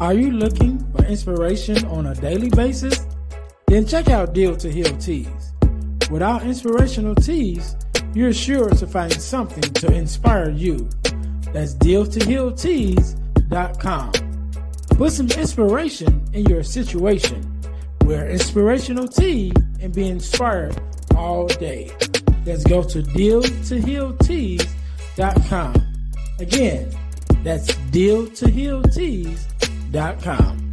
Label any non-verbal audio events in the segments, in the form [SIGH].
Are you looking for inspiration on a daily basis? Then check out Deal to Heal Tees. With our inspirational tees, you're sure to find something to inspire you. That's Deal to Heal dealtohealtees.com. Put some inspiration in your situation. Wear inspirational tee and be inspired all day. Let's go to Deal to Heal dealtohealtees.com. Again, that's dealtohealtees.com.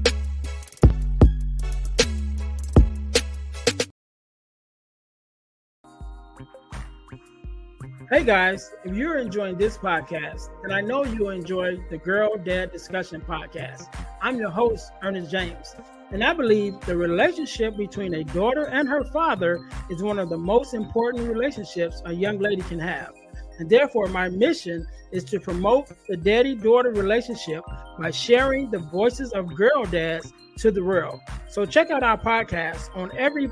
Hey guys, if you're enjoying this podcast, then I know you enjoy the Girl Dad Discussion podcast. I'm your host, Ernest James, and I believe the relationship between a daughter and her father is one of the most important relationships a young lady can have. And therefore, my mission is to promote the daddy daughter relationship by sharing the voices of girl dads to the world. So, check out our podcast on every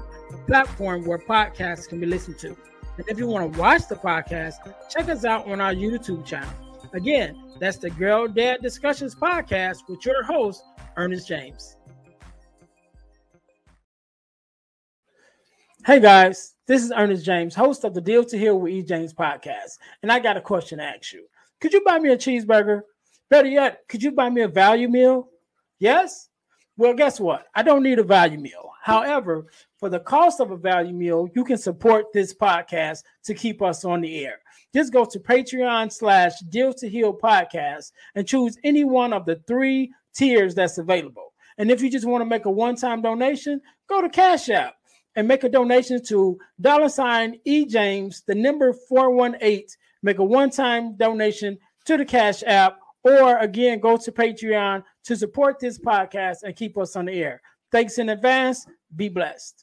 platform where podcasts can be listened to. And if you want to watch the podcast, check us out on our YouTube channel. Again, that's the Girl Dad Discussions podcast with your host, Ernest James. Hey guys, this is Ernest James, host of the Deal to Heal with E. James podcast. And I got a question to ask you. Could you buy me a cheeseburger? Better yet, could you buy me a value meal? Yes? Well, guess what? I don't need a value meal. However, for the cost of a value meal, you can support this podcast to keep us on the air. Just go to Patreon slash Deal to Heal podcast and choose any one of the three tiers that's available. And if you just want to make a one-time donation, go to Cash App and make a donation to dollar sign E James, the number 418. Make a one-time donation to the Cash App, or again, go to Patreon to support this podcast and keep us on the air. Thanks in advance. Be blessed.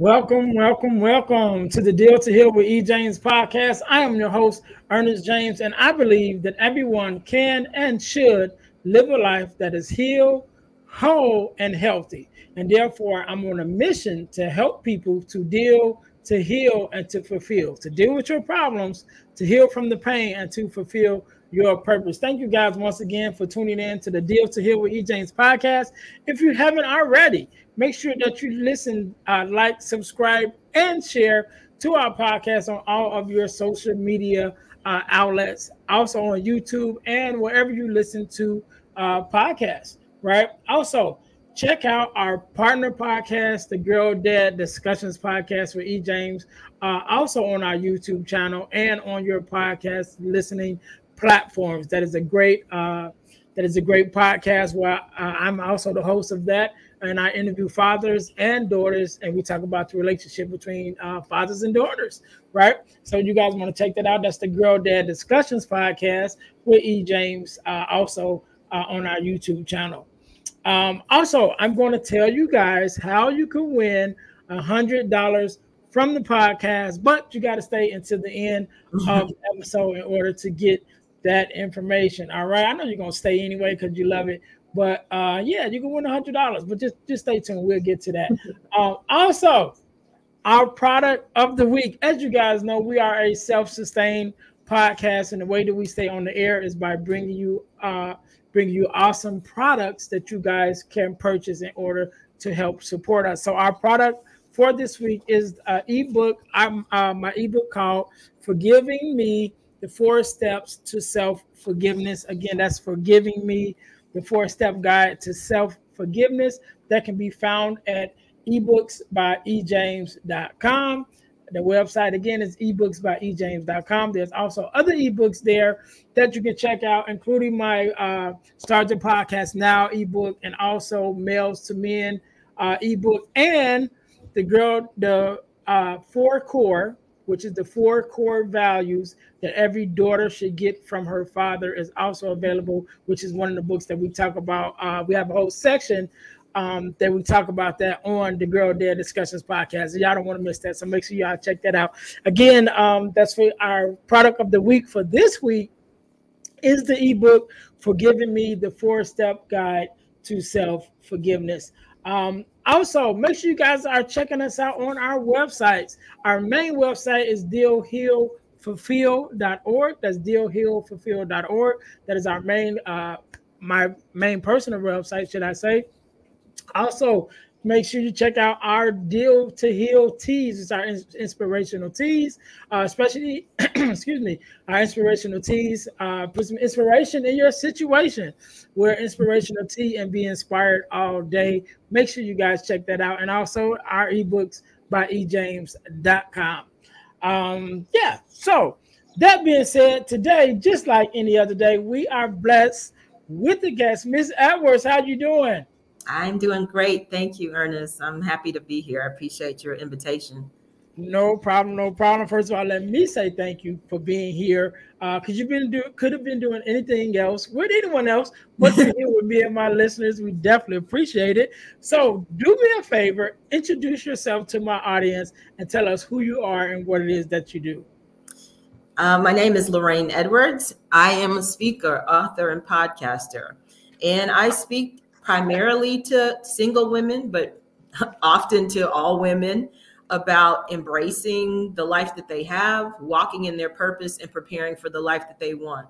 Welcome, welcome, welcome to the Deal to Heal with E. James podcast. I am your host, Ernest James, and I believe that everyone can and should live a life that is healed, whole, and healthy. And therefore, I'm on a mission to help people to deal, to heal, and to fulfill, to deal with your problems, to heal from the pain, and to fulfill your purpose. Thank you guys once again for tuning in to the Deal to Heal with E. James podcast. If you haven't already, make sure that you listen, uh, like, subscribe, and share to our podcast on all of your social media uh, outlets, also on YouTube and wherever you listen to uh, podcasts, right? Also, check out our partner podcast, the Girl Dad Discussions podcast with E. James, uh, also on our YouTube channel and on your podcast listening platforms. That is a great uh, that is a great podcast where uh, I'm also the host of that and I interview fathers and daughters, and we talk about the relationship between uh, fathers and daughters, right? So you guys want to check that out? That's the Girl Dad Discussions podcast with E. James, uh, also uh, on our YouTube channel. Um, also, I'm going to tell you guys how you can win a hundred dollars from the podcast, but you got to stay until the end of the [LAUGHS] episode in order to get that information. All right, I know you're gonna stay anyway because you love it. But uh, yeah, you can win a hundred dollars. But just just stay tuned. We'll get to that. [LAUGHS] um, also, our product of the week. As you guys know, we are a self-sustained podcast, and the way that we stay on the air is by bringing you uh, bringing you awesome products that you guys can purchase in order to help support us. So our product for this week is an ebook. I'm uh, my ebook called "Forgiving Me: The Four Steps to Self Forgiveness." Again, that's forgiving me the four step guide to self forgiveness that can be found at ebooks by ejames.com. The website again is ebooks by ejames.com. There's also other ebooks there that you can check out, including my uh, Your Podcast Now ebook and also Males to Men uh, ebook and the girl, the uh, four core, which is the four core values that every daughter should get from her father, is also available, which is one of the books that we talk about. Uh, we have a whole section um, that we talk about that on the Girl Dad Discussions podcast. Y'all don't want to miss that, so make sure y'all check that out. Again, um, that's for our product of the week for this week is the ebook "Forgiving Me: The Four Step Guide to Self Forgiveness." Um, also, make sure you guys are checking us out on our websites. Our main website is dealhealfulfill.org. That's dealhealfulfill.org. That is our main, uh, my main personal website, should I say. Also, make sure you check out our deal to heal tees. It's our inspirational tees uh, especially [CLEARS THROAT] excuse me our inspirational tees uh, put some inspiration in your situation. We're inspirational tea and be inspired all day. Make sure you guys check that out. And also our ebooks by ejames.com um yeah so that being said today just like any other day we are blessed with the guest. Miss edwards how you doing I'm doing great. Thank you, Ernest. I'm happy to be here. I appreciate your invitation. No problem, no problem. First of all, let me say thank you for being here. Uh, because you've been do could have been doing anything else with anyone else, but here with me and my listeners, we definitely appreciate it. So do me a favor, introduce yourself to my audience and tell us who you are and what it is that you do. Uh, my name is Lorraine Edwards. I am a speaker, author, and podcaster. And I speak primarily to single women, but [LAUGHS] often to all women about embracing the life that they have, walking in their purpose, and preparing for the life that they want.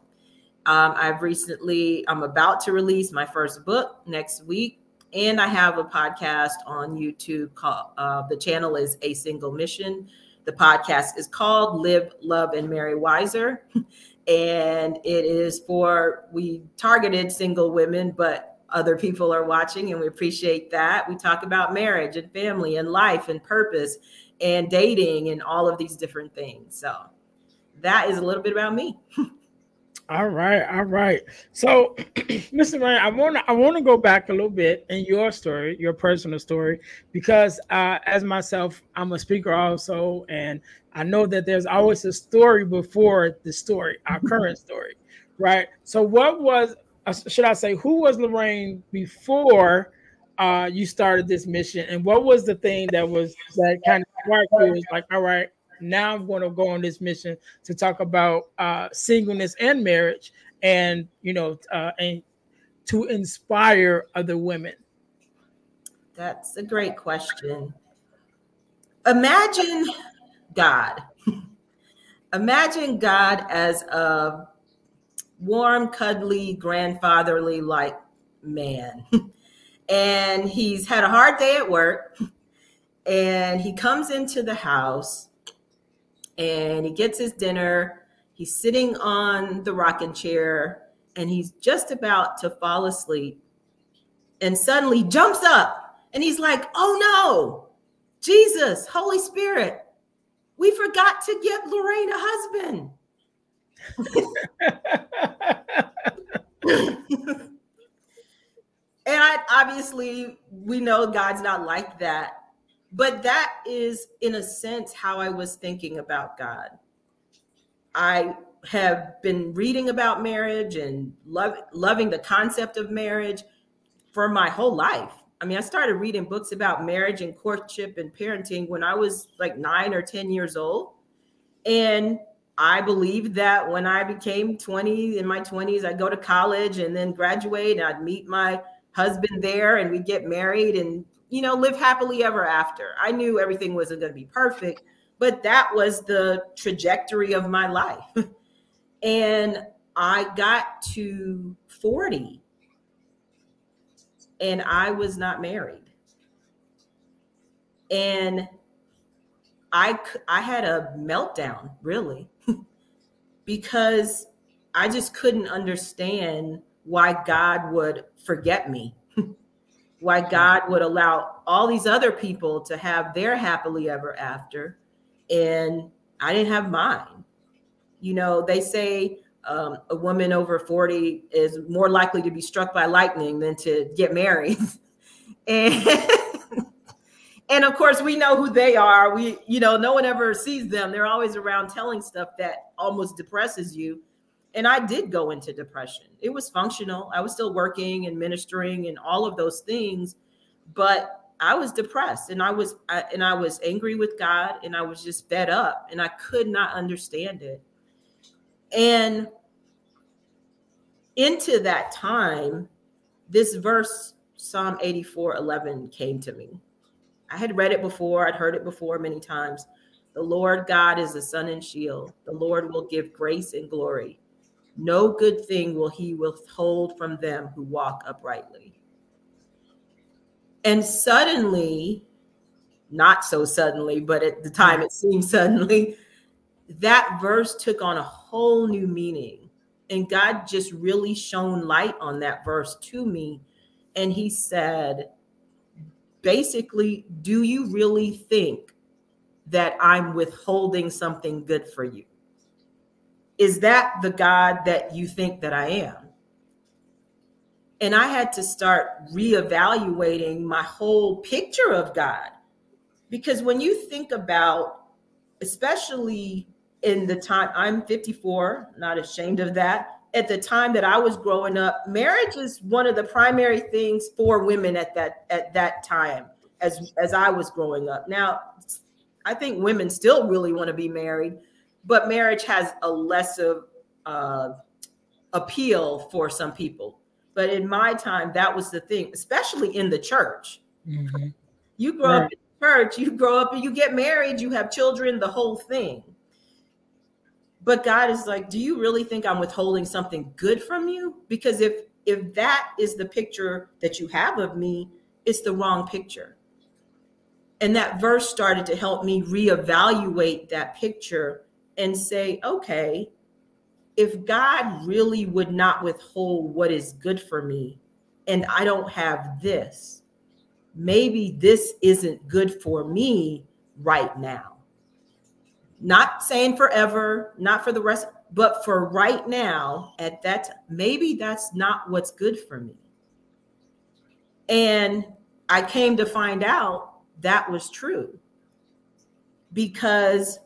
Um, I've recently, I'm about to release my first book next week, and I have a podcast on YouTube called, uh, the channel is A Single Mission. The podcast is called Live, Love, and Marry Wiser. [LAUGHS] and it is for, we targeted single women, but other people are watching and we appreciate that. We talk about marriage and family and life and purpose and dating and all of these different things. So that is a little bit about me. [LAUGHS] all right, all right. So, [CLEARS THROAT] Mr. Ryan, I want to I want to go back a little bit in your story, your personal story, because uh, as myself, I'm a speaker also, and I know that there's always a story before the story, our current story, right? So, what was should I say, who was Lorraine before uh, you started this mission, and what was the thing that was that kind of sparked you? Was like, all right, now I'm going to go on this mission to talk about uh, singleness and marriage, and you know, uh, and to inspire other women. That's a great question. Imagine God. [LAUGHS] Imagine God as a warm, cuddly, grandfatherly like man. [LAUGHS] and he's had a hard day at work. And he comes into the house and he gets his dinner. He's sitting on the rocking chair and he's just about to fall asleep. And suddenly jumps up and he's like, Oh no, Jesus, Holy Spirit, we forgot to get Lorraine a husband. And I obviously we know God's not like that, but that is in a sense how I was thinking about God. I have been reading about marriage and love, loving the concept of marriage for my whole life. I mean, I started reading books about marriage and courtship and parenting when I was like nine or 10 years old. And I believed that when I became 20 in my 20s, I'd go to college and then graduate and I'd meet my husband there and we'd get married and, you know, live happily ever after. I knew everything wasn't going to be perfect, but that was the trajectory of my life. [LAUGHS] and I got to 40 and I was not married. And I I had a meltdown, really because I just couldn't understand why God would forget me, [LAUGHS] why God would allow all these other people to have their happily ever after, and I didn't have mine. You know, they say um, a woman over 40 is more likely to be struck by lightning than to get married. [LAUGHS] and [LAUGHS] and of course we know who they are. We, you know, no one ever sees them. They're always around telling stuff that almost depresses you. And I did go into depression. It was functional. I was still working and ministering and all of those things, but I was depressed and I was I, and I was angry with God and I was just fed up and I could not understand it. And into that time, this verse, Psalm 84 11, came to me. I had read it before, I'd heard it before many times. The Lord God is a sun and shield. The Lord will give grace and glory. No good thing will he withhold from them who walk uprightly. And suddenly, not so suddenly, but at the time it seemed suddenly, that verse took on a whole new meaning. And God just really shone light on that verse to me. And He said, basically, do you really think that I'm withholding something good for you? Is that the God that you think that I am? And I had to start reevaluating my whole picture of God. Because when you think about, especially in the time, I'm 54, not ashamed of that. At the time that I was growing up, marriage is one of the primary things for women at that at that time as as I was growing up. Now, I think women still really want to be married, but marriage has a less of uh, appeal for some people. But in my time, that was the thing, especially in the church. Mm-hmm. You grow right. up in church, you grow up and you get married, you have children, the whole thing. But God is like, do you really think I'm withholding something good from you? Because if if that is the picture that you have of me, it's the wrong picture. And that verse started to help me reevaluate that picture and say, okay, if God really would not withhold what is good for me and I don't have this, maybe this isn't good for me right now. Not saying forever, not for the rest, but for right now, at that, maybe that's not what's good for me. And I came to find out that was true because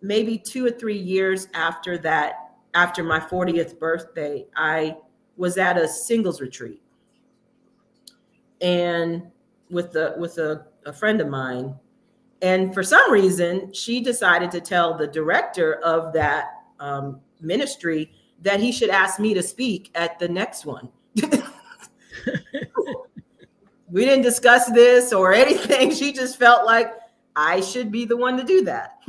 maybe two or three years after that after my 40th birthday, I was at a singles retreat. And with the with a, a friend of mine. And for some reason, she decided to tell the director of that um, ministry that he should ask me to speak at the next one. We didn't discuss this or [LAUGHS] anything. She just felt like I should be the one to do that.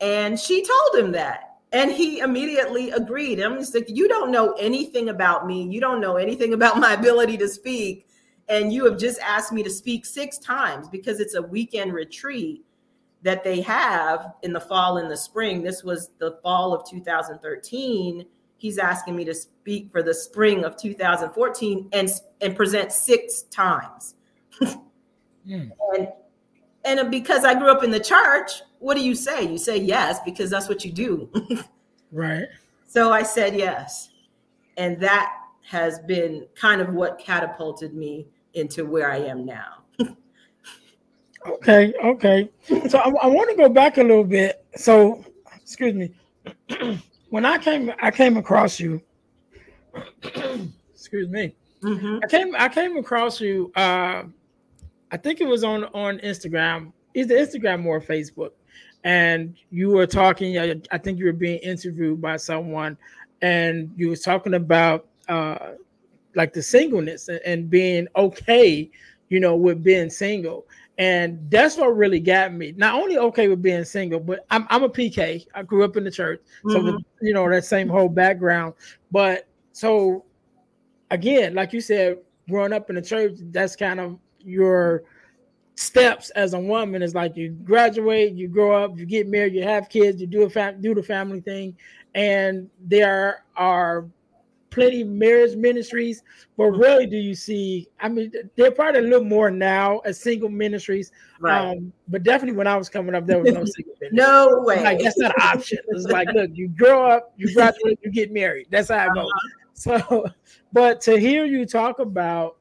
And she told him that. And he immediately agreed. I'm just like, you don't know anything about me. You don't know anything [LAUGHS] about my ability to speak. And you have just asked me to speak six times because it's a weekend retreat that they have in the fall and the spring. This was the fall of 2013. He's asking me to speak for the spring of 2014 and, and present six times. [LAUGHS] mm. And and because I grew up in the church, what do you say? You say yes because that's what you do. [LAUGHS] right. So I said yes. And that has been kind of what catapulted me into where I am now. [LAUGHS] okay. Okay. So I, I want to go back a little bit. So, excuse me. [CLEARS THROAT] when I came, I came across you. excuse me. Mm-hmm. I came, I came across you. Uh, I think it was on on Instagram, either Instagram or Facebook, and you were talking. I think you were being interviewed by someone, and you were talking about uh, like the singleness and, and being okay, you know, with being single. And that's what really got me. Not only okay with being single, but I'm, I'm a PK. I grew up in the church, so mm-hmm. you know that same whole background. But so again, like you said, growing up in the church, that's kind of your steps as a woman is like you graduate, you grow up, you get married, you have kids, you do a fam- do the family thing, and there are plenty of marriage ministries, but rarely do you see. I mean, they're probably a little more now as single ministries. Right. Um, but definitely when I was coming up, there was no [LAUGHS] single ministry. no way. Like that's not an option. It's like, [LAUGHS] look, you grow up, you graduate, you get married. That's how it goes. Uh-huh. So, but to hear you talk about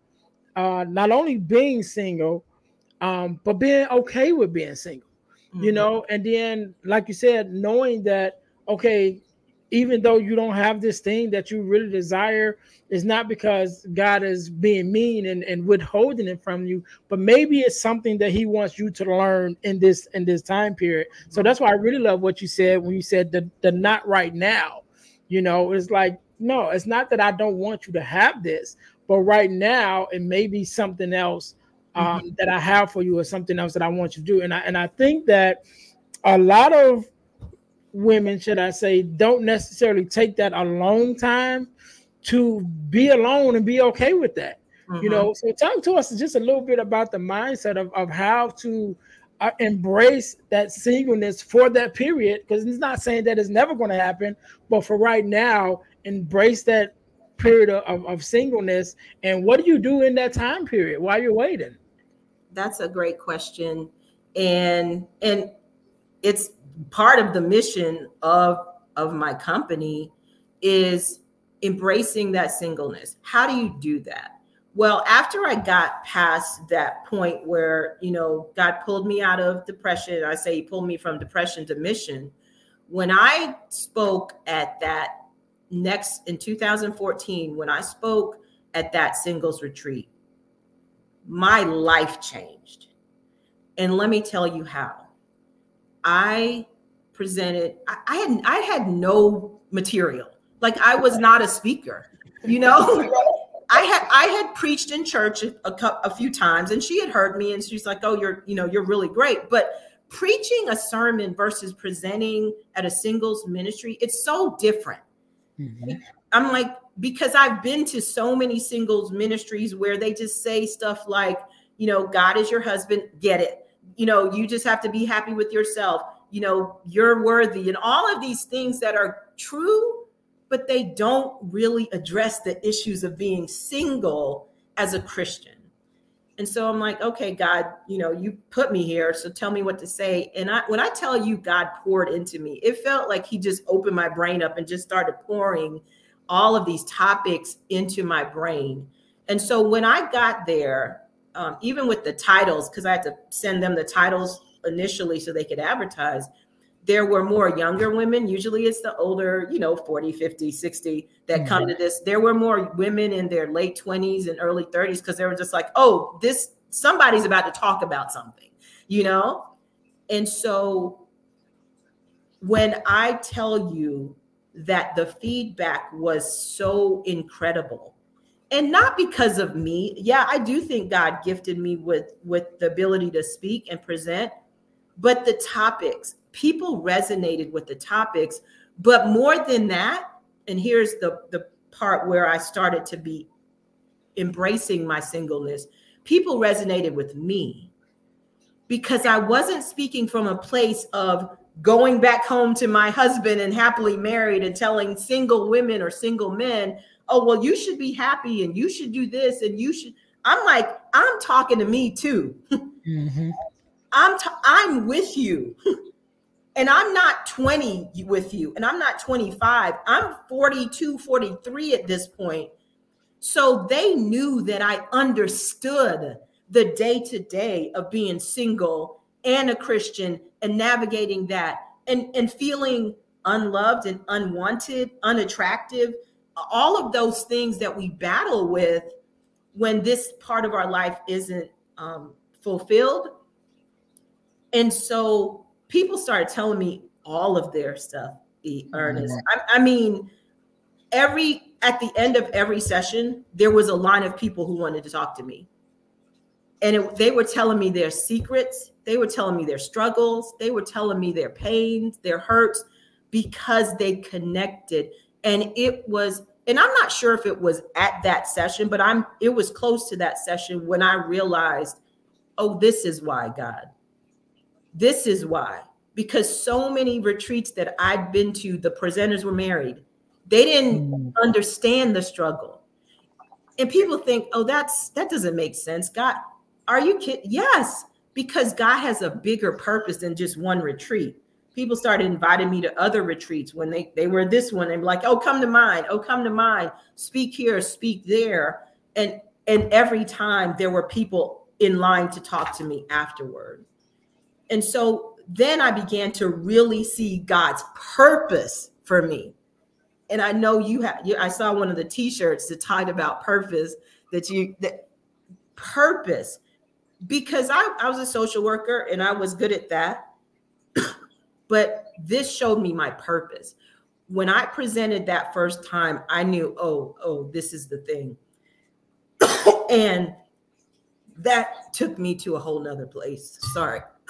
uh, not only being single, um, but being okay with being single, mm-hmm. you know, and then like you said, knowing that okay, even though you don't have this thing that you really desire, it's not because God is being mean and, and withholding it from you, but maybe it's something that He wants you to learn in this in this time period. So that's why I really love what you said when you said the the not right now. You know, it's like no, it's not that I don't want you to have this, but right now it may be something else um, mm-hmm. that I have for you or something else that I want you to do. And I and I think that a lot of women, should I say, don't necessarily take that alone time to be alone and be okay with that. Mm-hmm. You know, so talk to us just a little bit about the mindset of, of how to uh, embrace that singleness for that period, because it's not saying that it's never going to happen, but for right now, embrace that period of, of singleness. And what do you do in that time period while you're waiting? That's a great question. And and it's part of the mission of of my company is embracing that singleness. How do you do that? Well, after I got past that point where, you know, God pulled me out of depression, I say he pulled me from depression to mission. When I spoke at that next in 2014, when I spoke at that singles retreat, my life changed. And let me tell you how. I presented, I, I had I had no material. Like I was not a speaker, you know. I had I had preached in church a, a, a few times, and she had heard me, and she's like, "Oh, you're you know you're really great." But preaching a sermon versus presenting at a singles ministry, it's so different. Mm-hmm. I'm like because I've been to so many singles ministries where they just say stuff like, you know, God is your husband, get it. You know, you just have to be happy with yourself you know, you're worthy, and all of these things that are true, but they don't really address the issues of being single as a Christian. And so I'm like, okay, God, you know, you put me here, so tell me what to say. And I, when I tell you, God poured into me, it felt like He just opened my brain up and just started pouring all of these topics into my brain. And so when I got there, um, even with the titles, because I had to send them the titles initially so they could advertise there were more younger women. Usually it's the older you know 40 50 60 that mm-hmm. come to this. There were more women in their late 20s and early 30s because they were just like oh this somebody's about to talk about something you know? And so when i tell you that the feedback was so incredible and not because of me yeah i do think god gifted me with with the ability to speak and present but the topics, people resonated with the topics. But more than that, and here's the, the part where I started to be embracing my singleness, people resonated with me because I wasn't speaking from a place of going back home to my husband and happily married and telling single women or single men, oh, well, you should be happy and you should do this and you should. I'm like, I'm talking to me too. Mm-hmm. I'm t- I'm with you. [LAUGHS] and I'm not 20 with you and I'm not 25. I'm 42, 43 at this point. So they knew that I understood the day to day of being single and a Christian and navigating that and, and feeling unloved and unwanted, unattractive, all of those things that we battle with when this part of our life isn't um, fulfilled and so people started telling me all of their stuff, the Ernest. Mm-hmm. I, I mean, every at the end of every session, there was a line of people who wanted to talk to me. And it, they were telling me their secrets, they were telling me their struggles, they were telling me their pains, their hurts, because they connected. And it was, and I'm not sure if it was at that session, but I'm it was close to that session when I realized, oh, this is why God. This is why, because so many retreats that I'd been to, the presenters were married They didn't mm. understand the struggle. And people think, oh, that's that doesn't make sense. God, are you kidding? Yes, because God has a bigger purpose than just one retreat. People started inviting me to other retreats when they, they were this one and like, oh, come to mine, oh, come to mine, speak here, speak there. And and every time there were people in line to talk to me afterward. And so then I began to really see God's purpose for me. And I know you have I saw one of the t-shirts that talked about purpose that you that purpose because I, I was a social worker and I was good at that. But this showed me my purpose. When I presented that first time, I knew, oh, oh, this is the thing. [COUGHS] and that took me to a whole nother place. Sorry. [COUGHS]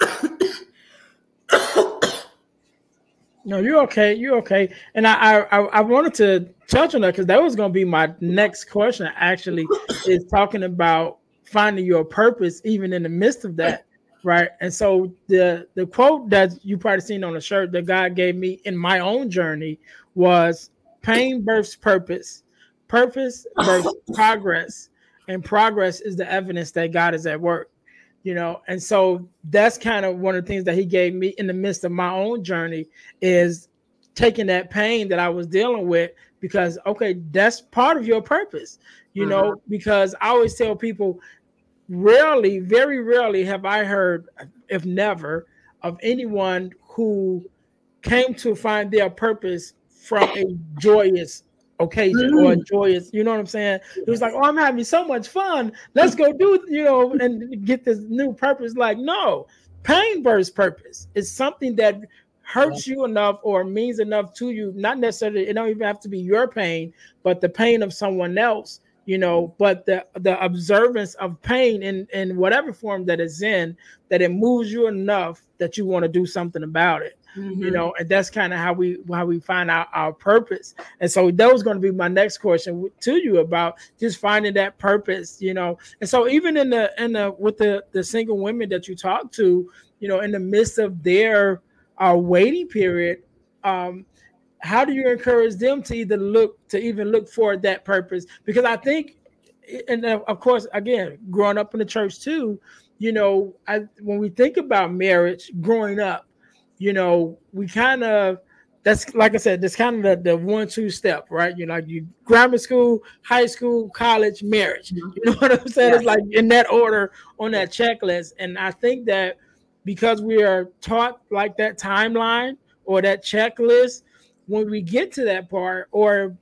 no, you're okay. You're okay. And I I, I wanted to touch on that because that was going to be my next question. Actually, is talking about finding your purpose even in the midst of that right? And so the the quote that you probably seen on the shirt that god gave me in my own journey was pain births purpose. Purpose [LAUGHS] births progress and progress is the evidence that god is at work. You know and so that's kind of one of the things that he gave me in the midst of my own journey is taking that pain that i was dealing with because okay that's part of your purpose you mm-hmm. know because i always tell people rarely, very rarely have I heard, if never, of anyone who came to find their purpose from a joyous occasion mm. or a joyous, you know what I'm saying? It was like, oh, I'm having so much fun. Let's go do, you know, and get this new purpose. Like, no, pain births purpose. It's something that hurts you enough or means enough to you. Not necessarily, it don't even have to be your pain, but the pain of someone else you know but the the observance of pain in in whatever form that it's in that it moves you enough that you want to do something about it mm-hmm. you know and that's kind of how we how we find out our purpose and so that was going to be my next question to you about just finding that purpose you know and so even in the in the with the the single women that you talk to you know in the midst of their uh, waiting period um how do you encourage them to either look to even look for that purpose? Because I think, and of course, again, growing up in the church too, you know, I when we think about marriage growing up, you know, we kind of that's like I said, that's kind of the, the one two step, right? You know, you grammar school, high school, college, marriage. Mm-hmm. You know what I'm saying? It's like in that order on that checklist. And I think that because we are taught like that timeline or that checklist, when we get to that part or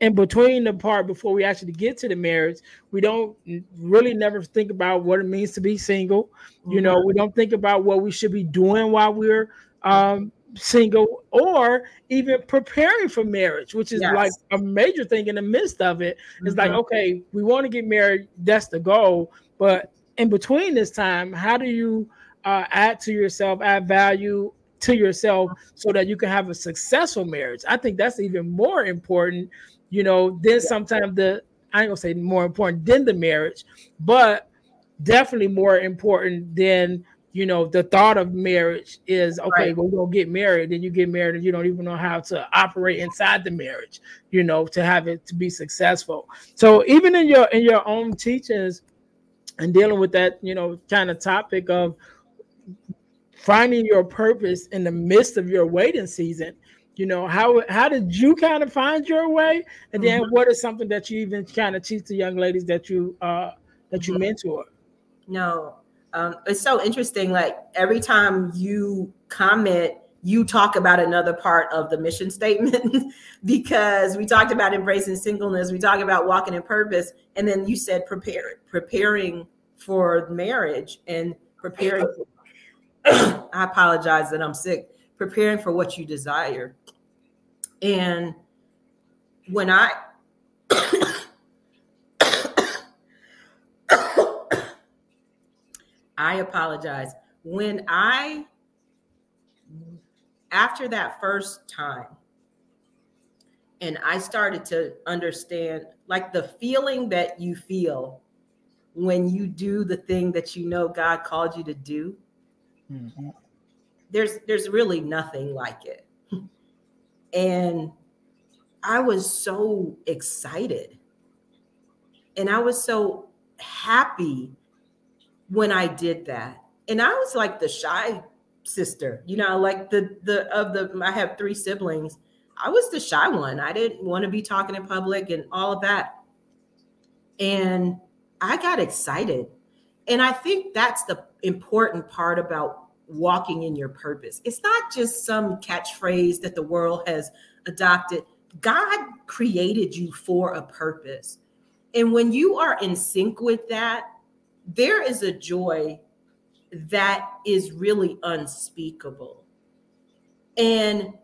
in between the part before we actually get to the marriage, we don't really never think about what it means to be single. You know, mm-hmm. we don't think about what we should be doing while we're um, single or even preparing for marriage, which is yes. like a major thing in the midst of it. It's mm-hmm. like, okay, we want to get married, that's the goal. But in between this time, how do you uh, add to yourself, add value, to yourself so that you can have a successful marriage. I think that's even more important, you know, than sometimes the I ain't gonna say more important than the marriage, but definitely more important than you know the thought of marriage is okay right. well, we're gonna get married then you get married and you don't even know how to operate inside the marriage you know to have it to be successful so even in your in your own teachings and dealing with that you know kind of topic of finding your purpose in the midst of your waiting season. You know how how did you kind of find your way? And then mm-hmm. what is something that you even kind of teach the young ladies that you uh that you mm-hmm. mentor? No. Um it's so interesting like every time you comment you talk about another part of the mission statement [LAUGHS] because we talked about embracing singleness we talked about walking in purpose and then you said prepare preparing for marriage and preparing [COUGHS] I apologize that I'm sick, preparing for what you desire. And when I [COUGHS] I apologize. When I after that first time and I started to understand like the feeling that you feel when you do the thing that you know God called you to do Mm-hmm. There's there's really nothing like it. and I was so excited. And I was so happy when I did that. And I was like the shy sister, you know, like the the of the I have three siblings. I was the shy one. I didn't want to be talking in public and all of that. And I got excited. And I think that's the important part about walking in your purpose. It's not just some catchphrase that the world has adopted. God created you for a purpose. And when you are in sync with that, there is a joy that is really unspeakable. And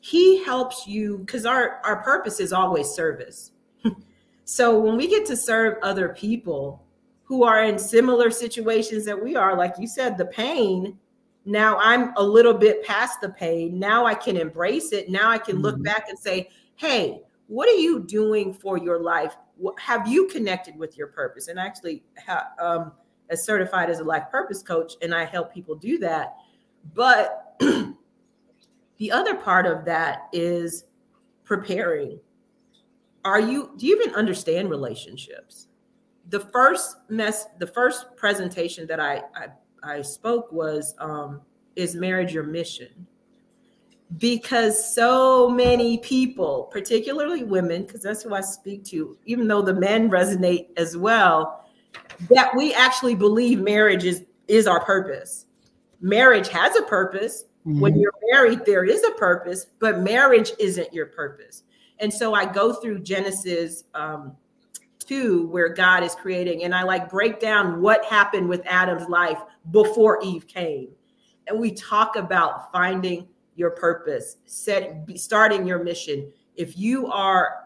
he helps you because our, our purpose is always service. [LAUGHS] so when we get to serve other people who are in similar situations that we are, like you said, the pain, now I'm a little bit past the pain. Now I can embrace it. Now I can look mm-hmm. back and say, hey, what are you doing for your life? Have you connected with your purpose? And actually, um, as certified as a life purpose coach, and I help people do that. But [CLEARS THROAT] the other part of that is preparing. Are you, do you even understand relationships? The first mess, the first presentation that I, I, I spoke was um, Is Marriage Your Mission? because so many people, particularly women, because that's who I speak to, even though the men resonate as well, that we actually believe marriage is is our purpose. Marriage has a purpose. Mm-hmm. When you're married, there is a purpose, but marriage isn't your purpose. And so I go through Genesis um, 2, where God is creating, and I like break down what happened with Adam's life before Eve came. And we talk about finding your purpose, set starting your mission. If you are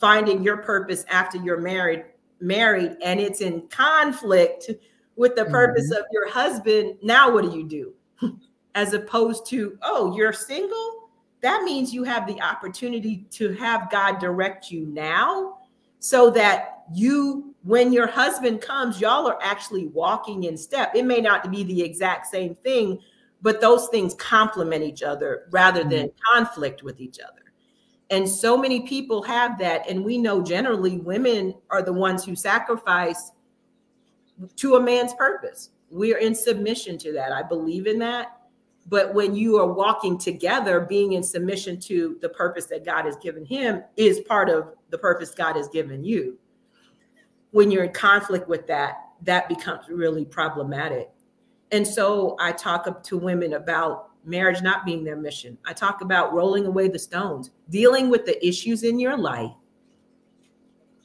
finding your purpose after you're married, married and it's in conflict with the purpose mm-hmm. of your husband, now what do you do? [LAUGHS] As opposed to, oh, you're single? That means you have the opportunity to have God direct you now so that you, when your husband comes, y'all are actually walking in step. It may not be the exact same thing, but those things complement each other rather than mm-hmm. conflict with each other. And so many people have that. And we know generally women are the ones who sacrifice to a man's purpose. We are in submission to that. I believe in that. But when you are walking together, being in submission to the purpose that God has given him is part of the purpose God has given you. When you're in conflict with that, that becomes really problematic. And so I talk to women about marriage not being their mission. I talk about rolling away the stones, dealing with the issues in your life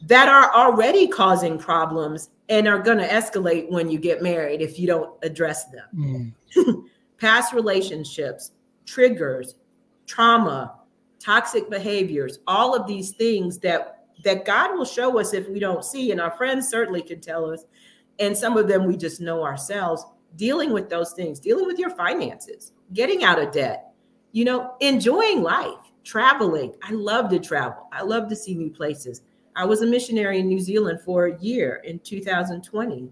that are already causing problems and are going to escalate when you get married if you don't address them. Mm. [LAUGHS] Past relationships, triggers, trauma, toxic behaviors, all of these things that that God will show us if we don't see and our friends certainly can tell us and some of them we just know ourselves dealing with those things, dealing with your finances, getting out of debt, you know, enjoying life, traveling. I love to travel. I love to see new places. I was a missionary in New Zealand for a year in 2020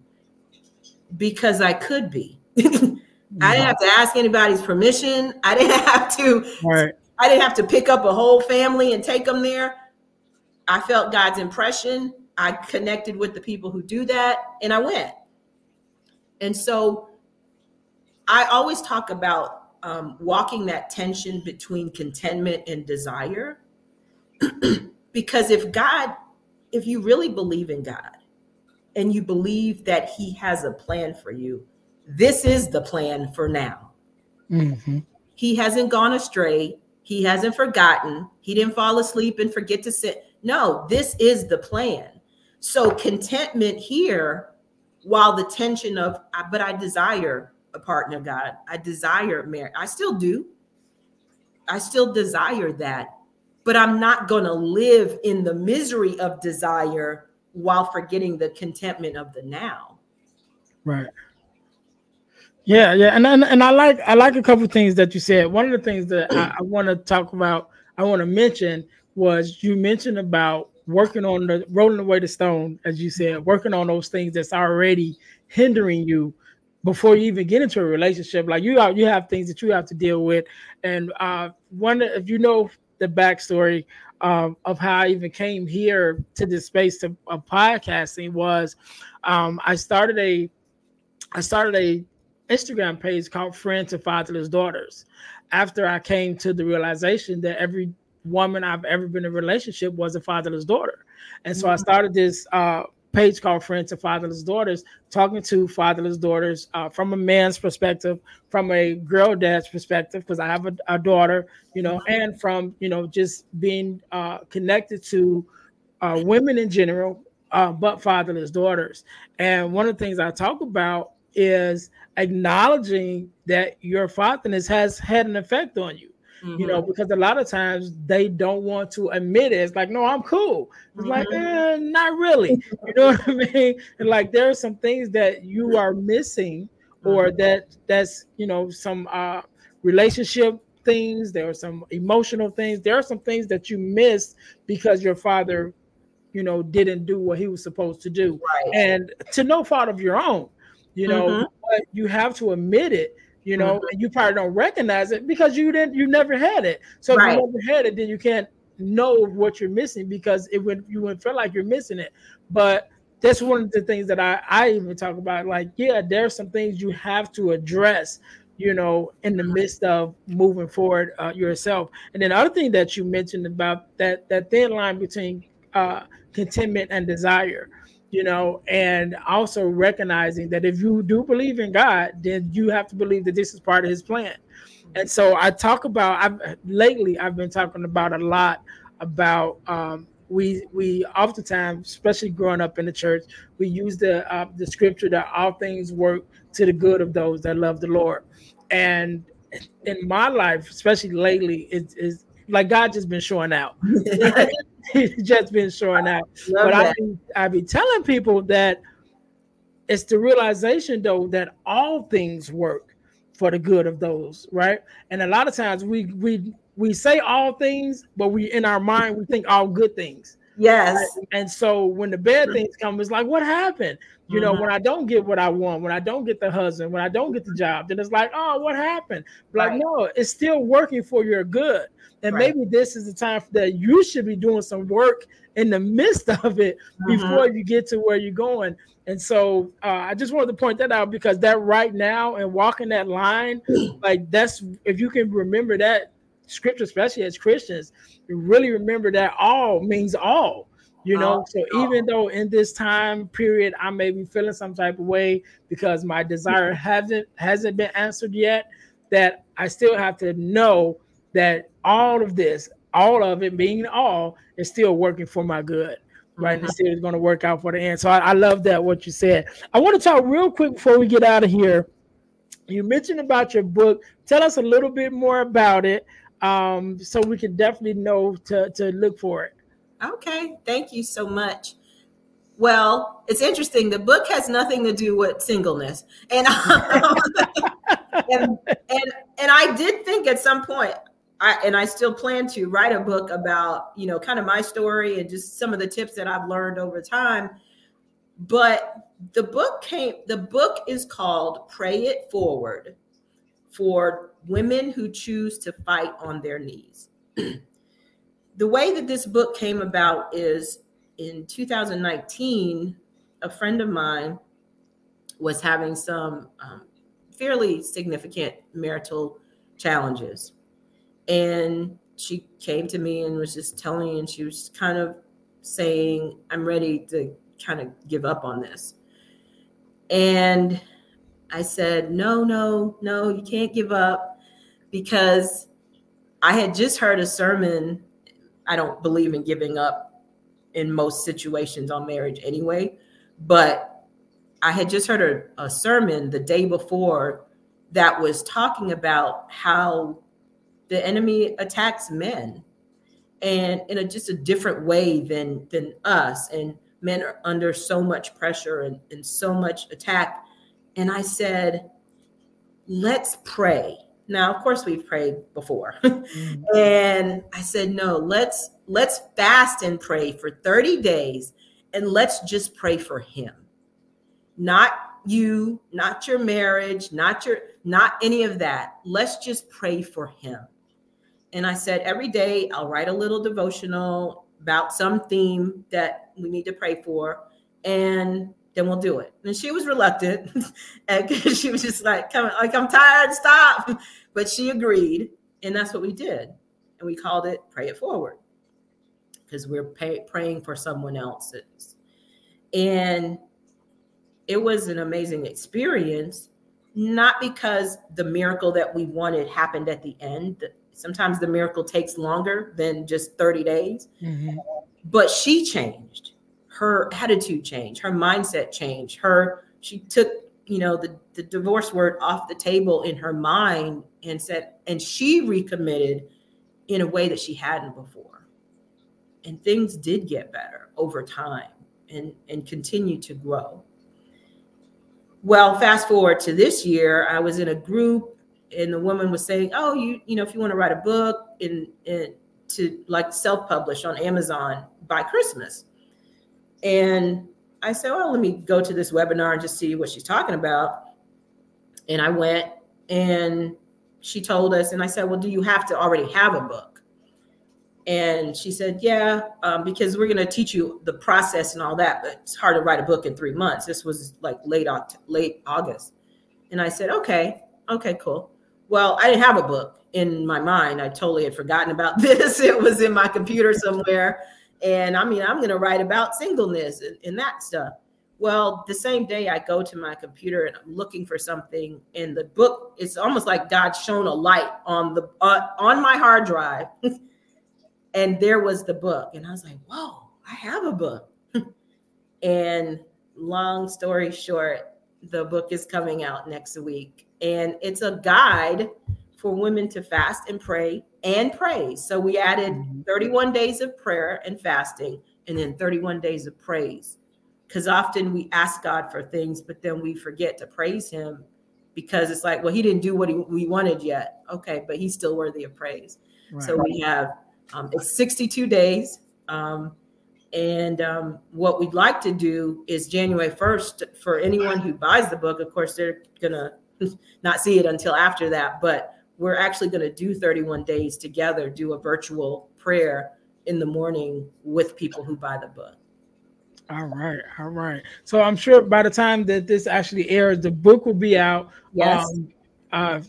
because I could be. [LAUGHS] I didn't have to ask anybody's permission. I didn't [LAUGHS] have to right. I didn't have to pick up a whole family and take them there. I felt God's impression. I connected with the people who do that and I went. And so I always talk about um, walking that tension between contentment and desire. [CLEARS THROAT] because if God, if you really believe in God and you believe that He has a plan for you, this is the plan for now. Mm-hmm. He hasn't gone astray. He hasn't forgotten. He didn't fall asleep and forget to sit. No, this is the plan. So contentment here, while the tension of, but I desire a partner, God. I desire marriage. I still do. I still desire that, but I'm not going to live in the misery of desire while forgetting the contentment of the now. Right. Yeah, yeah, and and, and I like I like a couple things that you said. One of the things that I, I want to talk about, I want to mention was you mentioned about working on the rolling away the stone, as you said, working on those things that's already hindering you before you even get into a relationship. Like you are, you have things that you have to deal with. And uh, one, if you know the backstory um, of how I even came here to this space of, of podcasting was um, I started a I started a Instagram page called Friends of Fatherless Daughters after I came to the realization that every woman I've ever been in a relationship was a fatherless daughter. And so I mm-hmm. started this uh, page called Friends of Fatherless Daughters, talking to fatherless daughters uh, from a man's perspective, from a girl dad's perspective, because I have a, a, daughter, you know, mm-hmm. and from, you know, just being uh, connected to uh, women in general, uh, but fatherless daughters. And one of the things I talk about is acknowledging that your fatherness has had an effect on you. Mm-hmm. You know, mm-hmm. because a lot of times they don't want to admit it. It's like, no, I'm cool. It's mm-hmm. like, eh, not really. [LAUGHS] You know what I mean? And like there are some things that you are missing, or mm-hmm. that that's you know some uh relationship things. There are some emotional things. There are some things that you missed because your father, you know, didn't do what he was supposed to do, right. and to no fault of your own you know, mm-hmm. but you have to admit it, you know, mm-hmm. and you probably don't recognize it because you didn't, you never had it. So right. if you never had it, then you can't know what you're missing because it would you wouldn't feel like you're missing it. But that's one of the things that I I even talk about. Like, yeah, there's some things you have to address, you know, in the midst of moving forward uh, yourself. And then the other thing that you mentioned about that that thin line between uh, contentment and desire you know, and also recognizing that if you do believe in God, then you have to believe that this is part of His plan. And so I talk about. I've lately I've been talking about a lot about um, we we oftentimes, especially growing up in the church, we use the uh, the scripture that all things work to the good of those that love the Lord. And in my life, especially lately, it is like God just been showing out. [LAUGHS] He's [LAUGHS] just been showing out. Love but I be, I be telling people that it's the realization though that all things work for the good of those, right? And a lot of times we we we say all things, but we in our mind we think all good things. Yes. And so when the bad things come, it's like, what happened? You mm-hmm. know, when I don't get what I want, when I don't get the husband, when I don't get the job, then it's like, oh, what happened? Like, right. no, it's still working for your good. And right. maybe this is the time that you should be doing some work in the midst [LAUGHS] of it mm-hmm. before you get to where you're going. And so uh, I just wanted to point that out because that right now and walking that line, [CLEARS THROAT] like that's if you can remember that scripture, especially as Christians, really remember that all means all. You know, so even though in this time period I may be feeling some type of way because my desire [LAUGHS] hasn't hasn't been answered yet, that I still have to know that all of this, all of it being all, is still working for my good. Right, mm-hmm. and still is going to work out for the end. So I, I love that what you said. I want to talk real quick before we get out of here. You mentioned about your book. Tell us a little bit more about it, um, so we can definitely know to to look for it. Okay, thank you so much. Well, it's interesting. The book has nothing to do with singleness, and um, [LAUGHS] and, and and I did think at some point I, and I still plan to write a book about, you know, kind of my story and just some of the tips that I've learned over time. But the book came, the book is called Pray It Forward for women who choose to fight on their knees. [CLEARS THROAT] the way that this book came about is in 2019, a friend of mine was having some um, fairly significant marital challenges and she came to me and was just telling me, and she was kind of saying, I'm ready to kind of give up on this. And I said, No, no, no, you can't give up because I had just heard a sermon. I don't believe in giving up in most situations on marriage anyway, but I had just heard a, a sermon the day before that was talking about how the enemy attacks men and in a just a different way than than us and men are under so much pressure and, and so much attack and i said let's pray now of course we've prayed before [LAUGHS] mm-hmm. and i said no let's let's fast and pray for 30 days and let's just pray for him not you not your marriage not your not any of that let's just pray for him And I said, every day I'll write a little devotional about some theme that we need to pray for. And then we'll do it. And she was reluctant. [LAUGHS] and [LAUGHS] she was just like, Come, like, I'm tired, stop. [LAUGHS] But she agreed. And that's what we did. And we called it Pray It Forward because we're pay, praying for someone else's. And it was an amazing experience, not because the miracle that we wanted happened at the end. Sometimes the miracle takes longer than just 30 days, mm-hmm. but she changed. Her attitude changed, her mindset changed. Her she took, you know, the, the divorce word off the table in her mind and said, and she recommitted in a way that she hadn't before. And things did get better over time and, and continue to grow. Well, fast forward to this year, I was in a group and the woman was saying, "Oh, you you know, if you want to write a book and, and to like self-publish on Amazon by Christmas." And I said, "Well, let me go to this webinar and just see what she's talking about." And I went and she told us and I said, "Well, do you have to already have a book?" And she said, Yeah, um, because we're going to teach you the process and all that, but it's hard to write a book in three months. This was like late, late August. And I said, Okay, okay, cool. Well, I didn't have a book in my mind. I totally had forgotten about [LAUGHS] this. It was in my computer somewhere. And I mean, I'm going to write about singleness and, and that stuff. Well, the same day I go to my computer and I'm looking for something in the book, it's almost like God shone a light on the uh, on my hard drive. [LAUGHS] And there was the book. And i was like whoa i have a book. [LAUGHS] And long story short the book is coming out next week. And it's a guide for women to fast and pray and praise so we added mm-hmm. 31 days of prayer and fasting and then 31 days of praise because often we ask god for things but then we forget to praise him because it's like well he didn't do what he, we wanted yet okay but he's still worthy of praise right. so we have um, it's 62 days. Um, and um, what we'd like to do is January 1st for anyone who buys the book. Of course, they're going [LAUGHS] to not see it until after that, but we're actually going to do 31 days together, do a virtual prayer in the morning with people who buy the book. All right, all right. So I'm sure by the time that this actually airs, the book will be out. Yes. Um, uh,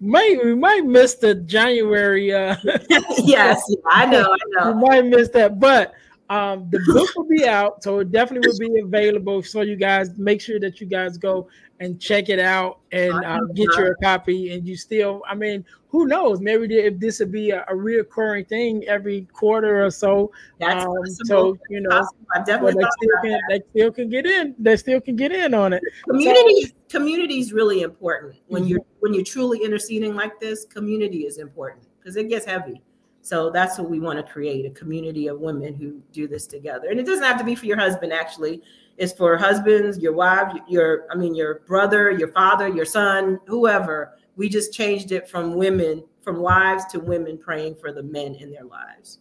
might we might miss the January. Uh, [LAUGHS] yes, I know, I [LAUGHS] know. We might miss that, but um, the book will be out, so it definitely will be available. So you guys make sure that you guys go and check it out and uh, get your copy. And you still, I mean, who knows? Maybe if this would be a, a reoccurring thing every quarter or so. That's um, so you know, I definitely well, they, still can, they still can get in. They still can get in on it. Community, so, community is really important when mm-hmm. you're when you're truly interceding like this. Community is important because it gets heavy. So that's what we want to create a community of women who do this together. And it doesn't have to be for your husband, actually. It's for husbands, your wife, your, I mean, your brother, your father, your son, whoever. We just changed it from women, from wives to women praying for the men in their lives.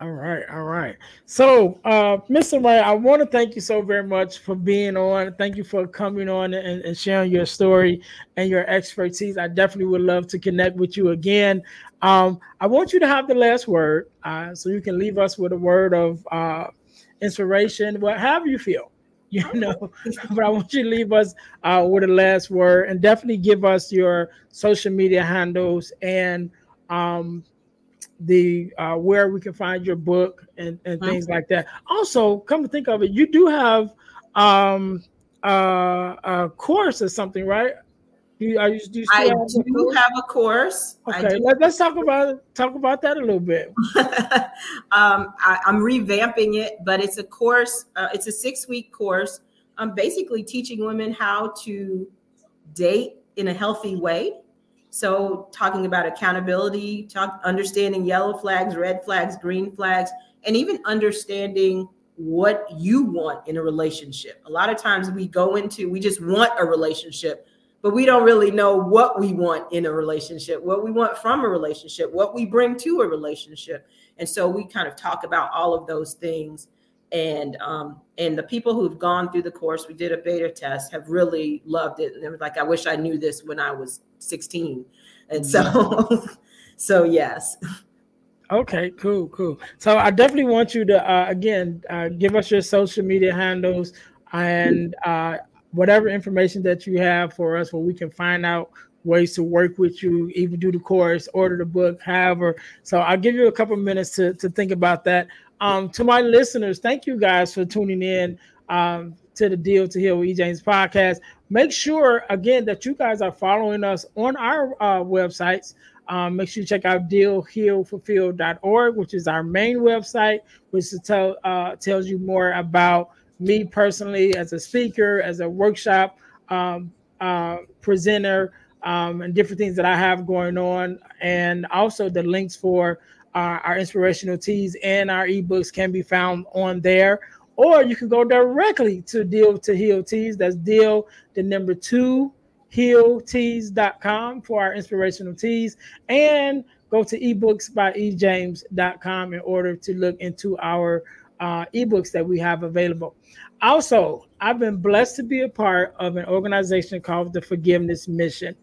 All right, all right. So, uh, Mr. Ray, I want to thank you so very much for being on. Thank you for coming on and, and, sharing your story and your expertise. I definitely would love to connect with you again. Um, I want you to have the last word, uh, so you can leave us with a word of uh, inspiration, whatever you feel, [LAUGHS] you know. but I want you to leave us uh, with a last word, and definitely give us your social media handles and um, the uh, where we can find your book and, and things like that. Also, come to think of it, you do have um, uh, a course or something, right? Do you, you, do you I have do have a course. Okay, Let, us talk about talk about that a little bit. [LAUGHS] um, I, am revamping it, but it's a course. Uh, it's a six week course. I'm basically teaching women how to date in a healthy way so, talking about accountability, talk, understanding yellow flags, red flags, green flags, and even understanding what you want in a relationship. A lot of times we go into, we just want a relationship, but we don't really know what we want in a relationship, what we want from a relationship, what we bring to a relationship. And so we kind of talk about all of those things. And um, and the people who've gone through the course, we did a beta test, have really loved it. And they were like, I wish I knew this when I was 16. And so [LAUGHS] So yes. Okay, cool, cool. So I definitely want you to uh, again uh, give us your social media handles and uh, whatever information that you have for us, where we can find out ways to work with you, even do the course, order the book, however. So I'll give you a couple minutes to to think about that. Um, to my listeners, thank you guys for tuning in um, to the Deal to Heal with. James podcast. Make sure again that you guys are following us on our uh, websites. Um, make sure you check out dealhealfulfill.org, which is our main website, which tell, uh, tells you more about me personally as a speaker, as a workshop um, uh, presenter, um, and different things that I have going on. And also the links for uh, our inspirational tees and our ebooks can be found on there. Or you can go directly to Deal to Heal Tees. That's Deal, the number two, heal healtees.com for our inspirational tees and go to ebooks by ejames.com in order to look into our uh, ebooks that we have available. Also, I've been blessed to be a part of an organization called the Forgiveness Mission.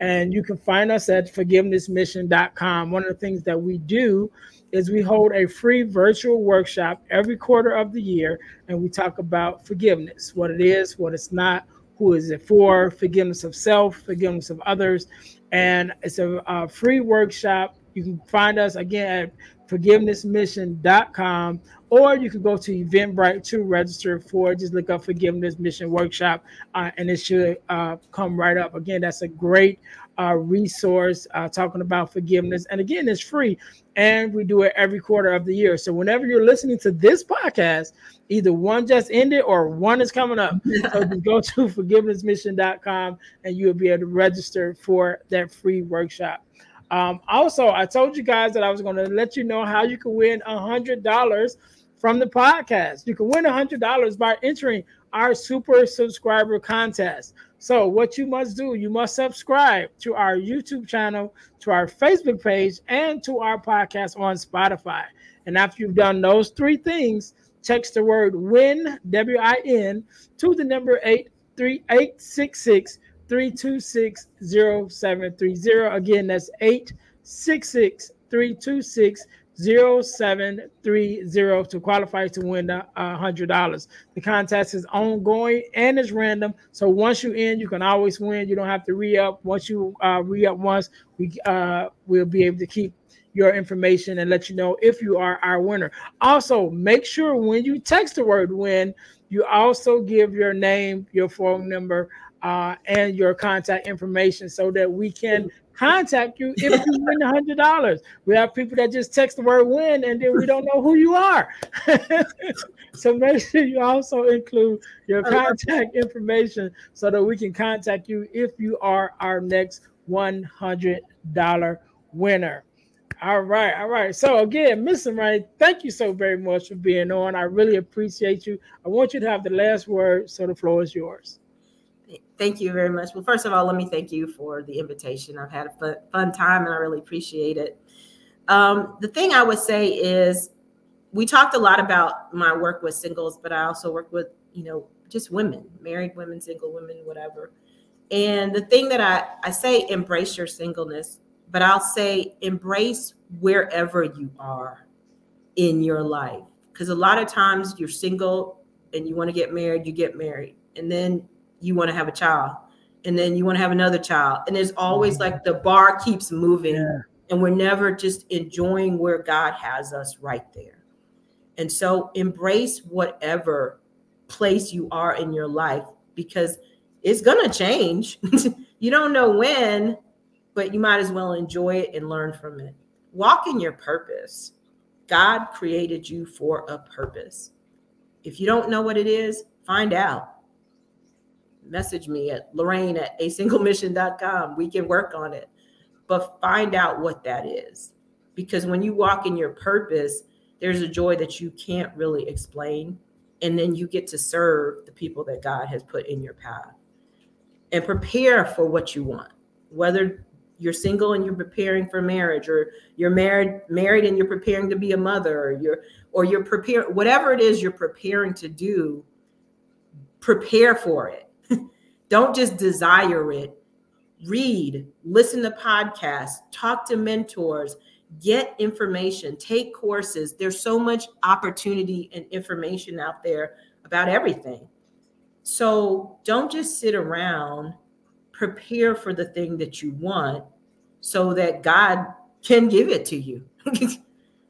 And you can find us at forgivenessmission.com. One of the things that we do is we hold a free virtual workshop every quarter of the year, and we talk about forgiveness, what it is, what it's not, who is it for, forgiveness of self, forgiveness of others. And it's a, a free workshop. You can find us again at forgivenessmission.com or you can go to Eventbrite to register for Just look up Forgiveness Mission Workshop uh, and it should uh, come right up. Again, that's a great uh, resource uh, talking about forgiveness. And again, it's free and we do it every quarter of the year. So whenever you're listening to this podcast, either one just ended or one is coming up. [LAUGHS] so go to forgivenessmission.com and you'll be able to register for that free workshop. Um, also, I told you guys that I was going to let you know how you can win a hundred dollars from the podcast. You can win a hundred dollars by entering our super subscriber contest. So, what you must do, you must subscribe to our YouTube channel, to our Facebook page, and to our podcast on Spotify. And after you've done those three things, text the word win, W I N, to the number 83866 326 0730. Again, that's 866 326 0730 to qualify to win the $100. The contest is ongoing and it's random. So once you in, you can always win. You don't have to re up. Once you uh, re up once, we uh, we'll be able to keep your information and let you know if you are our winner. Also, make sure when you text the word win, you also give your name, your phone number, uh, and your contact information so that we can contact you if you win a hundred dollars. We have people that just text the word win and then we don't know who you are. [LAUGHS] so make sure you also include your contact information so that we can contact you if you are our next $100 winner. All right, all right. So again, Mr. Ray, thank you so very much for being on. I really appreciate you. I want you to have the last word, so the floor is yours. Thank you very much. Well, first of all, let me thank you for the invitation. I've had a fun, fun time and I really appreciate it. Um, the thing I would say is we talked a lot about my work with singles, but I also work with, you know, just women, married women, single women, whatever. And the thing that I, I say, embrace your singleness, but I'll say embrace wherever you are in your life. Because a lot of times you're single and you want to get married, you get married. And then you want to have a child and then you want to have another child and there's always mm-hmm. like the bar keeps moving yeah. and we're never just enjoying where god has us right there. And so embrace whatever place you are in your life because it's going to change. [LAUGHS] You don't know when but you might as well enjoy it and learn from it. Walk in your purpose. God created you for a purpose. If you don't know what it is find out message me at Lorraine at asinglemission.com. We can work on it. But find out what that is. Because when you walk in your purpose, there's a joy that you can't really explain. And then you get to serve the people that God has put in your path and prepare for what you want. Whether you're single and you're preparing for marriage, or you're married, married and you're preparing to be a mother, or you're or you're preparing whatever it is you're preparing to do, prepare for it don't just desire it, read, listen to podcasts, talk to mentors, get information, take courses. There's so much opportunity and information out there about everything. So don't just sit around, prepare for the thing that you want so that God can give it to you. [LAUGHS]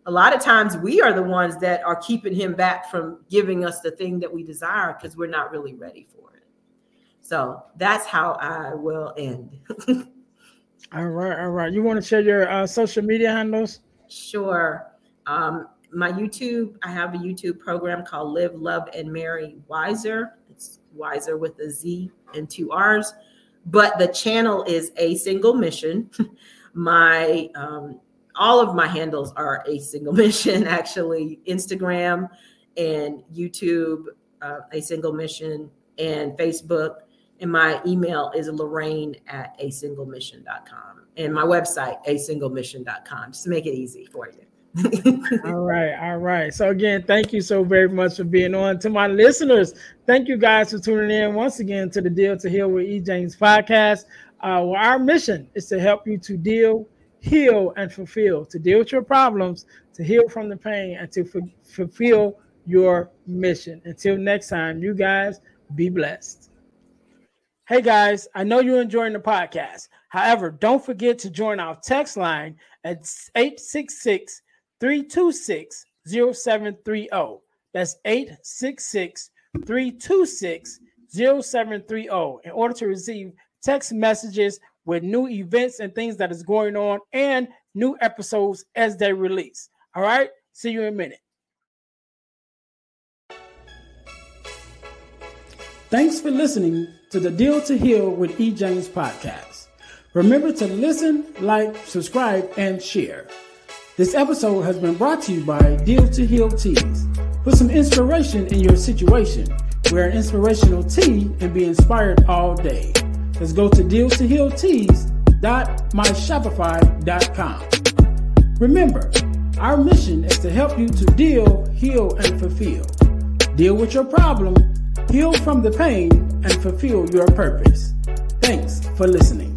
a lot of times we are the ones that are keeping him back from giving us the thing that we desire because we're not really ready for it. So that's how I will end. [LAUGHS] all right, all right. You want to share your uh, social media handles? Sure. Um, my YouTube, I have a YouTube program called Live, Love, and Marry Wiser. It's Wiser with a Z and two R's. But the channel is a single mission. [LAUGHS] my um, all of my handles are a single [LAUGHS] mission, actually. Instagram and YouTube, uh, a single mission, and Facebook. And my email is Lorraine at a single mission.com. And my website, a single mission.com, just to make it easy for you. [LAUGHS] all right, all right. So again, thank you so very much for being on. To my listeners, thank you guys for tuning in once again to the Deal to Heal with E. James podcast. Uh, well, our mission is to help you to deal, heal, and fulfill, to deal with your problems, to heal from the pain, and to f- fulfill your mission. Until next time, you guys be blessed. Hey guys, I know you're enjoying the podcast. However, don't forget to join our text line at 866 326 0730. That's 866 326 0730 in order to receive text messages with new events and things that is going on and new episodes as they release. All right, see you in a minute. Thanks for listening to the Deal to Heal with E. James podcast. Remember to listen, like, subscribe, and share. This episode has been brought to you by Deal to Heal Tees. Put some inspiration in your situation. Wear an inspirational tee and be inspired all day. Let's go to dealtohealtees.myshopify.com. Remember, our mission is to help you to deal, heal, and fulfill. Deal with your problem, heal from the pain, and fulfill your purpose. Thanks for listening.